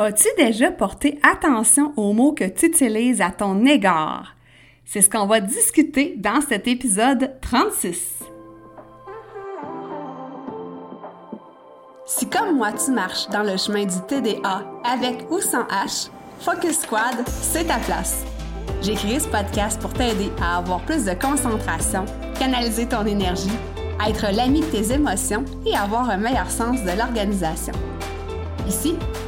As-tu déjà porté attention aux mots que tu utilises à ton égard? C'est ce qu'on va discuter dans cet épisode 36. Si comme moi tu marches dans le chemin du TDA avec ou sans H, Focus Squad, c'est ta place. J'ai créé ce podcast pour t'aider à avoir plus de concentration, canaliser ton énergie, être l'ami de tes émotions et avoir un meilleur sens de l'organisation. Ici,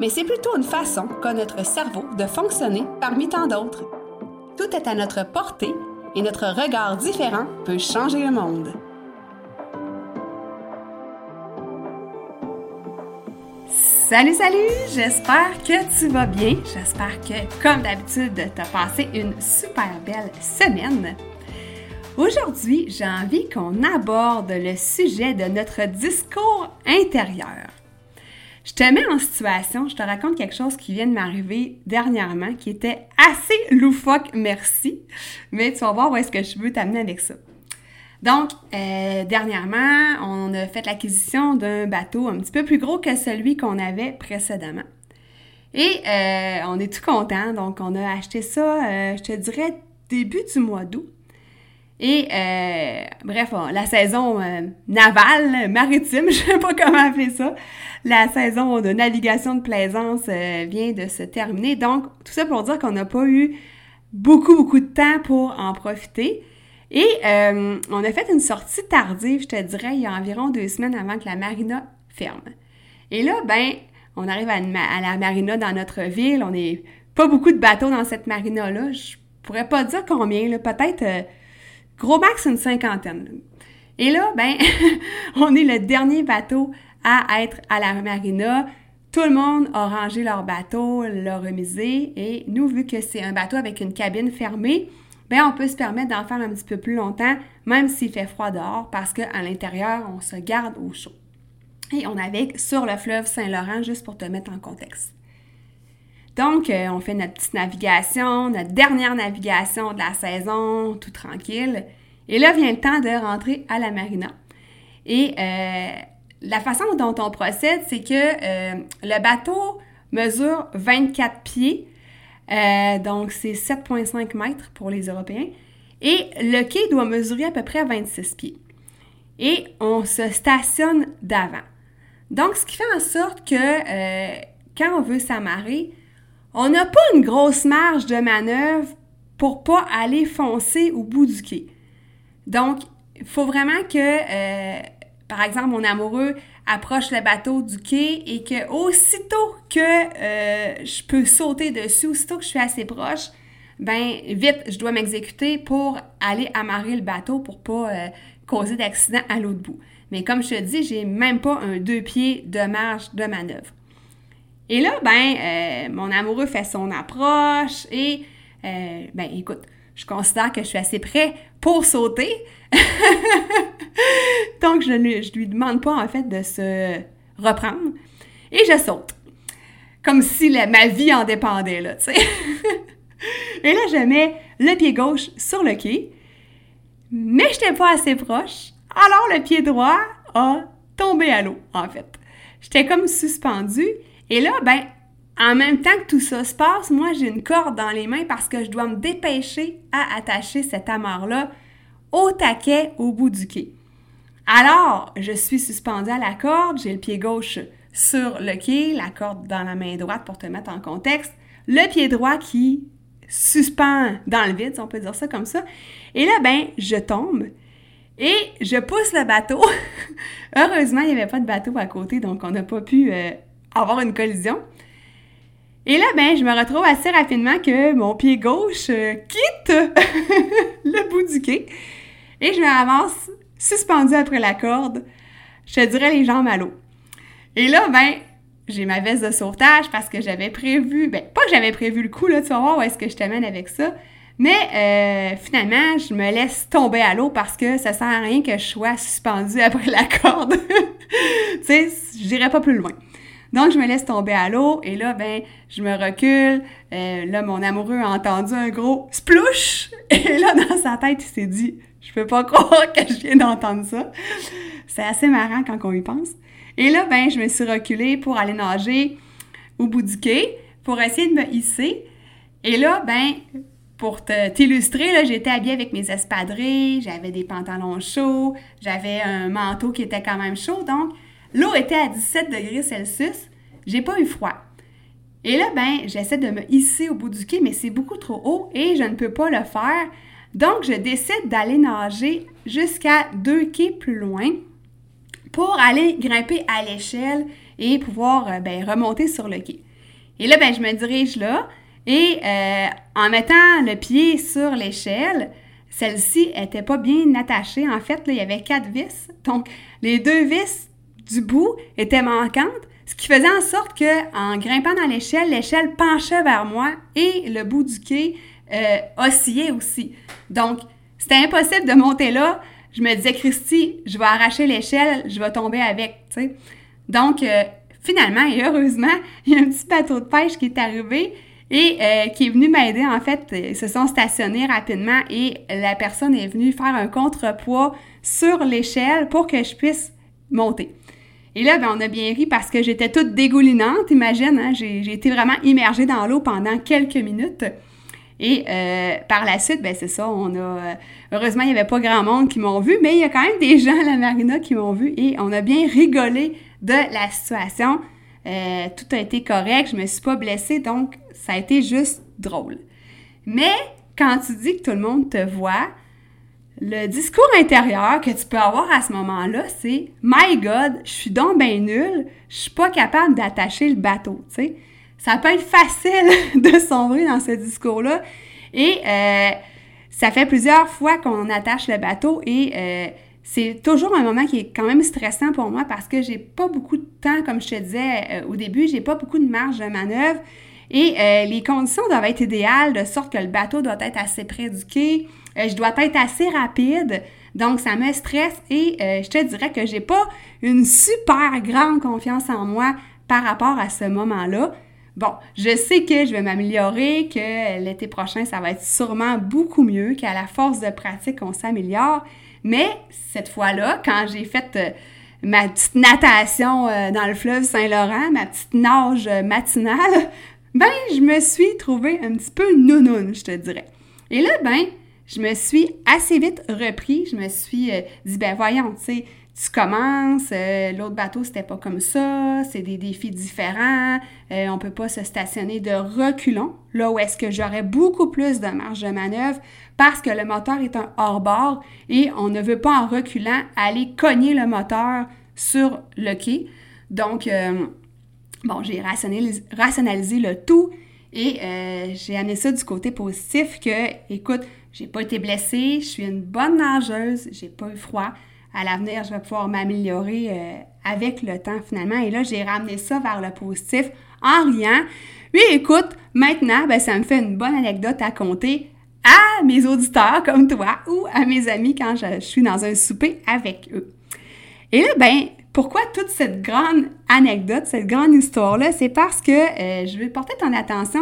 mais c'est plutôt une façon qu'a notre cerveau de fonctionner parmi tant d'autres. Tout est à notre portée et notre regard différent peut changer le monde. Salut, salut! J'espère que tu vas bien. J'espère que, comme d'habitude, tu as passé une super belle semaine. Aujourd'hui, j'ai envie qu'on aborde le sujet de notre discours intérieur. Je te mets en situation, je te raconte quelque chose qui vient de m'arriver dernièrement qui était assez loufoque, merci, mais tu vas voir où est-ce que je veux t'amener avec ça. Donc, euh, dernièrement, on a fait l'acquisition d'un bateau un petit peu plus gros que celui qu'on avait précédemment. Et euh, on est tout content, donc on a acheté ça, euh, je te dirais, début du mois d'août. Et euh, bref, la saison euh, navale, maritime, je sais pas comment appeler ça, la saison de navigation de plaisance euh, vient de se terminer. Donc, tout ça pour dire qu'on n'a pas eu beaucoup, beaucoup de temps pour en profiter. Et on a fait une sortie tardive, je te dirais, il y a environ deux semaines avant que la marina ferme. Et là, ben, on arrive à, la marina dans notre ville. On n'est pas beaucoup de bateaux dans cette marina-là. Je pourrais pas dire combien, peut-être Gros max, une cinquantaine. Et là, ben, on est le dernier bateau à être à la marina. Tout le monde a rangé leur bateau, l'a remisé. Et nous, vu que c'est un bateau avec une cabine fermée, ben, on peut se permettre d'en faire un petit peu plus longtemps, même s'il fait froid dehors, parce qu'à l'intérieur, on se garde au chaud. Et on navigue sur le fleuve Saint-Laurent, juste pour te mettre en contexte. Donc, euh, on fait notre petite navigation, notre dernière navigation de la saison, tout tranquille. Et là vient le temps de rentrer à la marina. Et euh, la façon dont on procède, c'est que euh, le bateau mesure 24 pieds, donc c'est 7,5 mètres pour les Européens, et le quai doit mesurer à peu près 26 pieds. Et on se stationne d'avant. Donc, ce qui fait en sorte que quand on veut s'amarrer, on n'a pas une grosse marge de manœuvre pour pas aller foncer au bout du quai. Donc, il faut vraiment que, euh, par exemple, mon amoureux approche le bateau du quai et que aussitôt que euh, je peux sauter dessus, aussitôt que je suis assez proche, ben vite, je dois m'exécuter pour aller amarrer le bateau pour pas euh, causer d'accident à l'autre bout. Mais comme je te dis, j'ai même pas un deux pieds de marge de manœuvre. Et là, ben, euh, mon amoureux fait son approche et, euh, ben, écoute, je considère que je suis assez prêt pour sauter. Donc, je ne lui demande pas, en fait, de se reprendre. Et je saute. Comme si ma vie en dépendait, là, tu sais. et là, je mets le pied gauche sur le quai, mais je n'étais pas assez proche. Alors, le pied droit a tombé à l'eau, en fait. J'étais comme suspendue et là, ben, en même temps que tout ça se passe, moi, j'ai une corde dans les mains parce que je dois me dépêcher à attacher cette amarre-là au taquet au bout du quai. Alors, je suis suspendue à la corde, j'ai le pied gauche sur le quai, la corde dans la main droite pour te mettre en contexte, le pied droit qui suspend dans le vide, si on peut dire ça comme ça. Et là, ben, je tombe et je pousse le bateau. Heureusement, il n'y avait pas de bateau à côté, donc on n'a pas pu euh, avoir une collision. Et là, ben, je me retrouve assez rapidement que mon pied gauche euh, quitte le bout du quai et je m'avance suspendu après la corde. Je dirais les jambes à l'eau. Et là, ben, j'ai ma veste de sauvetage parce que j'avais prévu, ben pas que j'avais prévu le coup, là, tu vas voir où est-ce que je t'amène avec ça, mais euh, finalement, je me laisse tomber à l'eau parce que ça sert à rien que je sois suspendue après la corde. tu sais, je dirais pas plus loin. Donc, je me laisse tomber à l'eau et là, ben, je me recule. Euh, là, mon amoureux a entendu un gros splouche et là, dans sa tête, il s'est dit, je peux pas croire que je viens d'entendre ça. C'est assez marrant quand on y pense. Et là, ben, je me suis reculée pour aller nager au bout du quai pour essayer de me hisser. Et là, ben, pour t'illustrer, j'étais habillée avec mes espadrilles, j'avais des pantalons chauds, j'avais un manteau qui était quand même chaud. Donc, l'eau était à 17 degrés Celsius. J'ai pas eu froid. Et là, ben, j'essaie de me hisser au bout du quai, mais c'est beaucoup trop haut et je ne peux pas le faire. Donc, je décide d'aller nager jusqu'à deux quais plus loin pour aller grimper à l'échelle et pouvoir euh, ben, remonter sur le quai. Et là, ben, je me dirige là et euh, en mettant le pied sur l'échelle, celle-ci n'était pas bien attachée. En fait, il y avait quatre vis. Donc, les deux vis du bout étaient manquantes, ce qui faisait en sorte que, en grimpant dans l'échelle, l'échelle penchait vers moi et le bout du quai euh, oscillait aussi. Donc, c'était impossible de monter là je me disais, Christy, je vais arracher l'échelle, je vais tomber avec, tu sais. Donc, euh, finalement, et heureusement, il y a un petit bateau de pêche qui est arrivé et euh, qui est venu m'aider. En fait, ils se sont stationnés rapidement et la personne est venue faire un contrepoids sur l'échelle pour que je puisse monter. Et là, ben, on a bien ri parce que j'étais toute dégoulinante, imagine, hein? j'ai été vraiment immergée dans l'eau pendant quelques minutes. Et euh, par la suite, ben c'est ça, on a... Euh, heureusement, il n'y avait pas grand monde qui m'ont vu, mais il y a quand même des gens à la marina qui m'ont vu et on a bien rigolé de la situation. Euh, tout a été correct, je me suis pas blessée, donc ça a été juste drôle. Mais quand tu dis que tout le monde te voit, le discours intérieur que tu peux avoir à ce moment-là, c'est My God, je suis donc bien nul, je suis pas capable d'attacher le bateau, tu sais ça peut être facile de sombrer dans ce discours-là. Et euh, ça fait plusieurs fois qu'on attache le bateau et euh, c'est toujours un moment qui est quand même stressant pour moi parce que j'ai pas beaucoup de temps, comme je te disais euh, au début, j'ai pas beaucoup de marge de manœuvre. Et les conditions doivent être idéales, de sorte que le bateau doit être assez près du quai, je dois être assez rapide, donc ça me stresse et je te dirais que j'ai pas une super grande confiance en moi par rapport à ce moment-là. Bon, je sais que je vais m'améliorer, que l'été prochain, ça va être sûrement beaucoup mieux, qu'à la force de pratique, on s'améliore. Mais cette fois-là, quand j'ai fait euh, ma petite natation euh, dans le fleuve Saint-Laurent, ma petite nage matinale, ben, je me suis trouvée un petit peu nounoun, je te dirais. Et là, ben, je me suis assez vite repris. Je me suis euh, dit, ben voyons, tu sais, tu commences, euh, l'autre bateau, c'était pas comme ça, c'est des défis différents, euh, on peut pas se stationner de reculons, là où est-ce que j'aurais beaucoup plus de marge de manœuvre parce que le moteur est un hors-bord et on ne veut pas en reculant aller cogner le moteur sur le quai. Donc, euh, bon, j'ai rationalisé, rationalisé, le tout et j'ai amené ça du côté positif que, écoute, j'ai pas été blessée, je suis une bonne nageuse, j'ai pas eu froid, à l'avenir, je vais pouvoir m'améliorer euh, avec le temps finalement. Et là, j'ai ramené ça vers le positif en riant. Oui, écoute, maintenant, ben, ça me fait une bonne anecdote à compter à mes auditeurs comme toi ou à mes amis quand je, suis dans un souper avec eux. Et là, ben, pourquoi toute cette grande anecdote, cette grande histoire-là? C'est parce que euh, je veux porter ton attention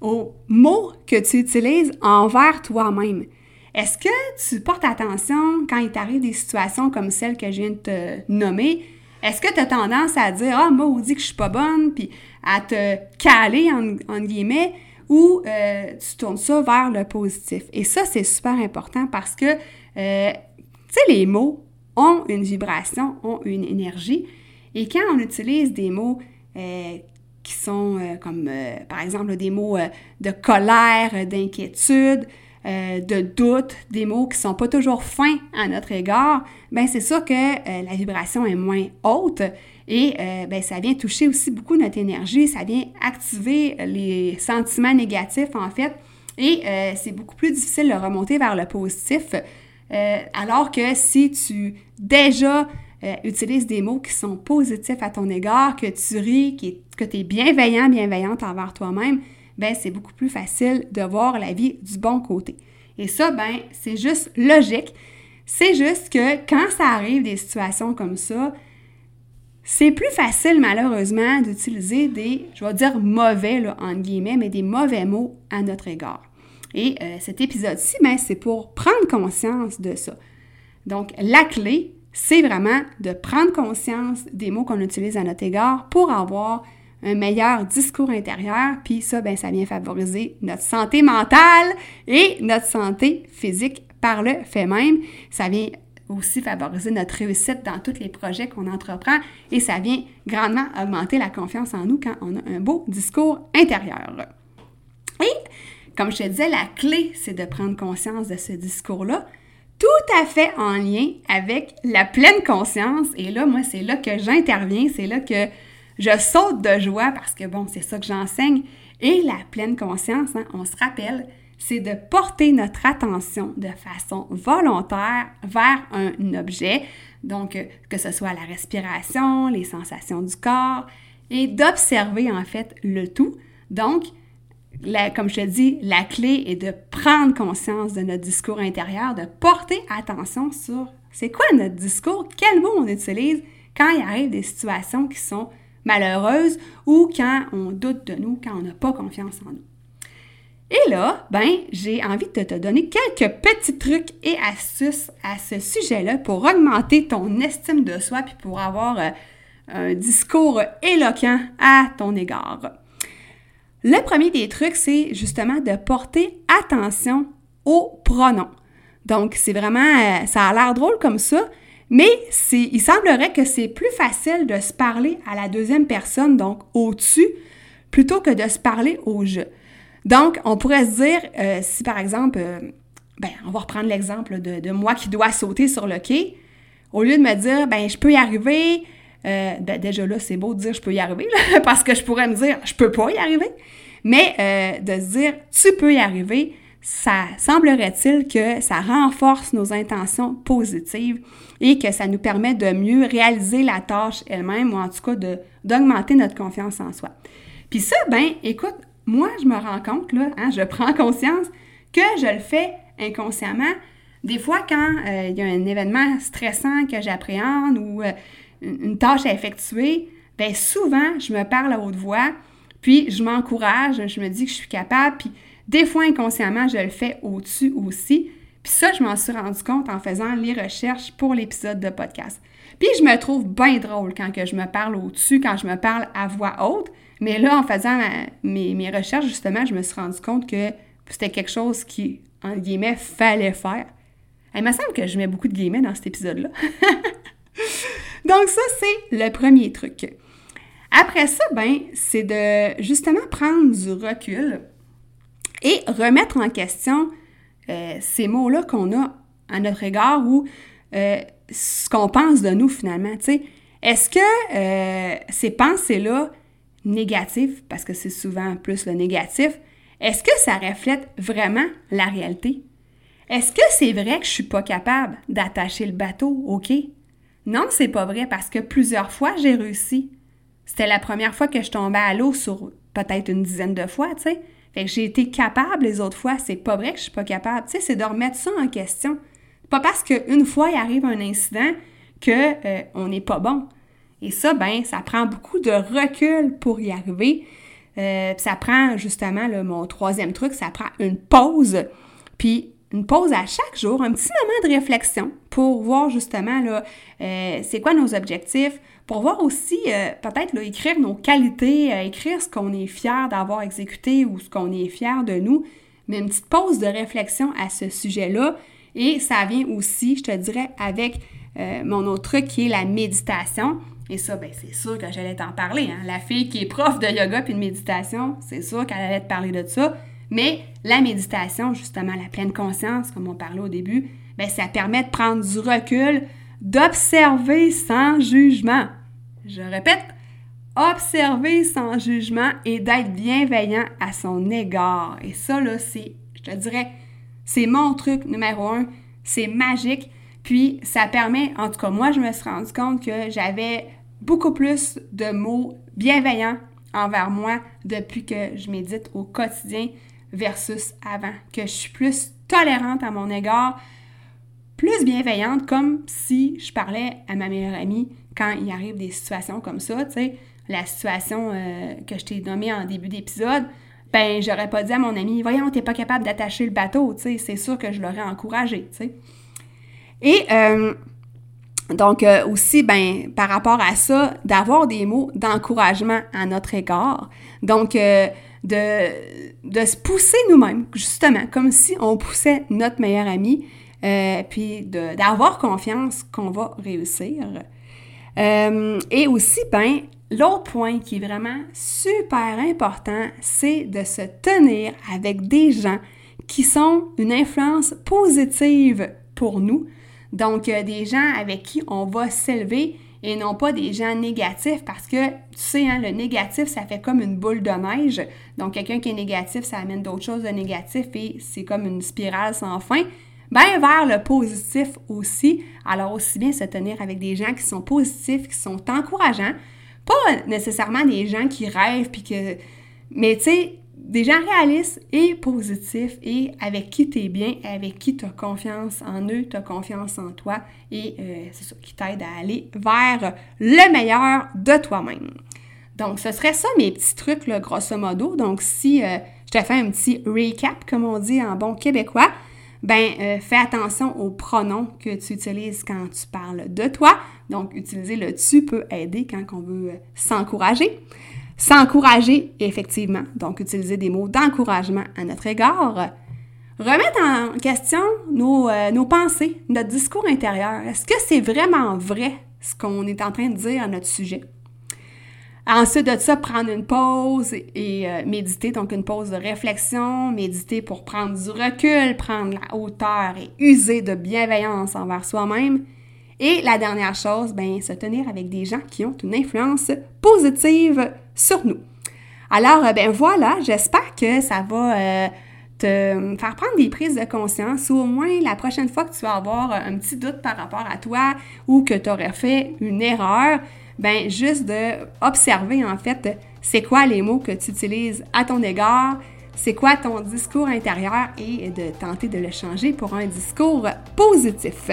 aux mots que tu utilises envers toi-même. Est-ce que tu portes attention quand il t'arrive des situations comme celle que je viens de te nommer? Est-ce que tu as tendance à dire Ah, moi, on dit que je suis pas bonne, puis à te caler, en, guillemets, ou euh, tu tournes ça vers le positif? Et ça, c'est super important parce que, euh, tu sais, les mots ont une vibration, ont une énergie. Et quand on utilise des mots euh, qui sont comme, par exemple, des mots de colère, d'inquiétude, euh, de doute, des mots qui sont pas toujours fins à notre égard, ben c'est sûr que euh, la vibration est moins haute et euh, ben, ça vient toucher aussi beaucoup notre énergie, ça vient activer les sentiments négatifs en fait et c'est beaucoup plus difficile de remonter vers le positif. alors que si tu déjà euh, utilises des mots qui sont positifs à ton égard, que tu ris, que tu es bienveillant, bienveillante envers toi-même, ben c'est beaucoup plus facile de voir la vie du bon côté. Et ça, ben, c'est juste logique. C'est juste que quand ça arrive des situations comme ça, c'est plus facile, malheureusement, d'utiliser des, je vais dire mauvais, entre guillemets, mais des mauvais mots à notre égard. Et euh, cet épisode-ci, ben, c'est pour prendre conscience de ça. Donc, la clé, c'est vraiment de prendre conscience des mots qu'on utilise à notre égard pour avoir un meilleur discours intérieur, puis ça, ben, ça vient favoriser notre santé mentale et notre santé physique par le fait même. Ça vient aussi favoriser notre réussite dans tous les projets qu'on entreprend et ça vient grandement augmenter la confiance en nous quand on a un beau discours intérieur. Et comme je te disais, la clé, c'est de prendre conscience de ce discours-là, tout à fait en lien avec la pleine conscience. Et là, moi, c'est là que j'interviens, c'est là que je saute de joie parce que, bon, c'est ça que j'enseigne. Et la pleine conscience, hein, on se rappelle, c'est de porter notre attention de façon volontaire vers un objet, donc que ce soit la respiration, les sensations du corps, et d'observer en fait le tout. Donc, comme je te dis, la clé est de prendre conscience de notre discours intérieur, de porter attention sur c'est quoi notre discours, quels mots on utilise quand il arrive des situations qui sont malheureuses ou quand on doute de nous, quand on n'a pas confiance en nous. Et là, ben, j'ai envie de te donner quelques petits trucs et astuces à ce sujet-là pour augmenter ton estime de soi puis pour avoir euh, un discours éloquent à ton égard. Le premier des trucs, c'est justement de porter attention aux pronoms. Donc, c'est vraiment, euh, ça a l'air drôle comme ça, mais il semblerait que c'est plus facile de se parler à la deuxième personne, donc au-dessus, plutôt que de se parler au je. Donc, on pourrait se dire, euh, si par exemple, euh, ben, on va reprendre l'exemple de, moi qui dois sauter sur le quai, au lieu de me dire, ben, je peux y arriver, euh, ben, déjà là, c'est beau de dire je peux y arriver, parce que je pourrais me dire, je peux pas y arriver, mais de se dire, tu peux y arriver, ça semblerait-il que ça renforce nos intentions positives et que ça nous permet de mieux réaliser la tâche elle-même ou en tout cas d'augmenter notre confiance en soi. Puis ça, ben, écoute, moi, je me rends compte, là, hein, je prends conscience que je le fais inconsciemment. Des fois, quand euh, il y a un événement stressant que j'appréhende ou euh, une tâche à effectuer, bien souvent, je me parle à haute voix, puis je m'encourage, je me dis que je suis capable, puis des fois, inconsciemment, je le fais au-dessus aussi. Puis ça, je m'en suis rendu compte en faisant les recherches pour l'épisode de podcast. Puis je me trouve bien drôle quand que je me parle au-dessus, quand je me parle à voix haute, mais là, en faisant mes, recherches, justement, je me suis rendu compte que c'était quelque chose qui, en guillemets, fallait faire. Il me semble que je mets beaucoup de guillemets dans cet épisode-là. Donc ça, c'est le premier truc. Après ça, ben, c'est de justement prendre du recul et remettre en question euh, ces mots-là qu'on a à notre égard ou euh, ce qu'on pense de nous finalement. Est-ce que euh, ces pensées-là, négatif, parce que c'est souvent plus le négatif, est-ce que ça reflète vraiment la réalité? Est-ce que c'est vrai que je suis pas capable d'attacher le bateau OK? Non, c'est pas vrai parce que plusieurs fois j'ai réussi. C'était la première fois que je tombais à l'eau sur peut-être une dizaine de fois, tu sais. Fait que j'ai été capable les autres fois, c'est pas vrai que je suis pas capable. Tu sais, c'est de remettre ça en question. Pas parce qu'une fois il arrive un incident que euh, on n'est pas bon. Et ça, ben, ça prend beaucoup de recul pour y arriver. Euh, ça prend justement, mon troisième truc, ça prend une pause. Puis une pause à chaque jour, un petit moment de réflexion pour voir justement là, euh, c'est quoi nos objectifs, pour voir aussi euh, peut-être écrire nos qualités, écrire ce qu'on est fier d'avoir exécuté ou ce qu'on est fier de nous, mais une petite pause de réflexion à ce sujet-là. Et ça vient aussi, je te dirais, avec mon autre truc qui est la méditation. Et ça, ben, c'est sûr que j'allais t'en parler. Hein. La fille qui est prof de yoga puis de méditation, c'est sûr qu'elle allait te parler de ça. Mais la méditation, justement, la pleine conscience, comme on parlait au début, ben, ça permet de prendre du recul, d'observer sans jugement. Je répète, observer sans jugement et d'être bienveillant à son égard. Et ça, là, c'est, je te dirais, c'est mon truc numéro un. C'est magique. Puis ça permet, en tout cas moi, je me suis rendu compte que j'avais beaucoup plus de mots bienveillants envers moi depuis que je médite au quotidien versus avant, que je suis plus tolérante à mon égard, plus bienveillante, comme si je parlais à ma meilleure amie quand il arrive des situations comme ça, tu sais, la situation euh, que je t'ai nommée en début d'épisode, ben j'aurais pas dit à mon ami, voyons, t'es pas capable d'attacher le bateau, tu sais, c'est sûr que je l'aurais encouragé, tu sais. Et euh, donc euh, aussi, ben par rapport à ça, d'avoir des mots d'encouragement à notre égard, donc de, se pousser nous-mêmes, justement, comme si on poussait notre meilleur ami, puis d'avoir confiance qu'on va réussir. et aussi, ben, L'autre point qui est vraiment super important, c'est de se tenir avec des gens qui sont une influence positive pour nous. Donc, euh, des gens avec qui on va s'élever et non pas des gens négatifs parce que, tu sais, hein, le négatif, ça fait comme une boule de neige. Donc, quelqu'un qui est négatif, ça amène d'autres choses de négatif et c'est comme une spirale sans fin. Ben, vers le positif aussi. Alors, aussi bien se tenir avec des gens qui sont positifs, qui sont encourageants, pas nécessairement des gens qui rêvent, puis que. Mais tu sais, des gens réalistes et positifs et avec qui tu es bien, avec qui tu as confiance en eux, tu as confiance en toi et euh, c'est ça qui t'aide à aller vers le meilleur de toi-même. Donc, ce serait ça mes petits trucs, grosso modo. Donc, si euh, je te fais un petit recap, comme on dit en bon québécois, ben euh, fais attention aux pronoms que tu utilises quand tu parles de toi. Donc, utiliser le tu peut aider quand on veut s'encourager. S'encourager, effectivement. Donc, utiliser des mots d'encouragement à notre égard. Remettre en question nos, euh, nos pensées, notre discours intérieur. Est-ce que c'est vraiment vrai ce qu'on est en train de dire à notre sujet? Ensuite de ça, prendre une pause et euh, méditer, donc une pause de réflexion, méditer pour prendre du recul, prendre la hauteur et user de bienveillance envers soi-même. Et la dernière chose, ben, se tenir avec des gens qui ont une influence positive sur nous. Alors, euh, ben voilà, j'espère que ça va euh, te faire prendre des prises de conscience ou au moins la prochaine fois que tu vas avoir un petit doute par rapport à toi ou que tu aurais fait une erreur, ben juste de observer en fait c'est quoi les mots que tu utilises à ton égard, c'est quoi ton discours intérieur et de tenter de le changer pour un discours positif.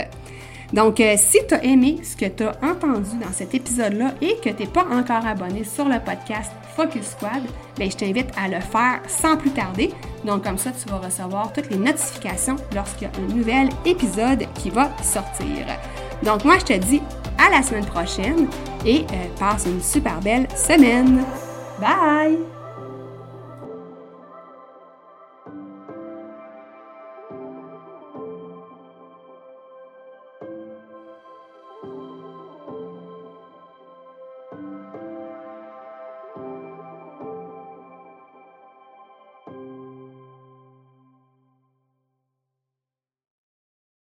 Donc, euh, si tu as aimé ce que tu as entendu dans cet épisode-là et que tu n'es pas encore abonné sur le podcast Focus Squad, ben, je t'invite à le faire sans plus tarder. Donc, comme ça, tu vas recevoir toutes les notifications lorsqu'il y a un nouvel épisode qui va sortir. Donc, moi, je te dis à la semaine prochaine et euh, passe une super belle semaine. Bye!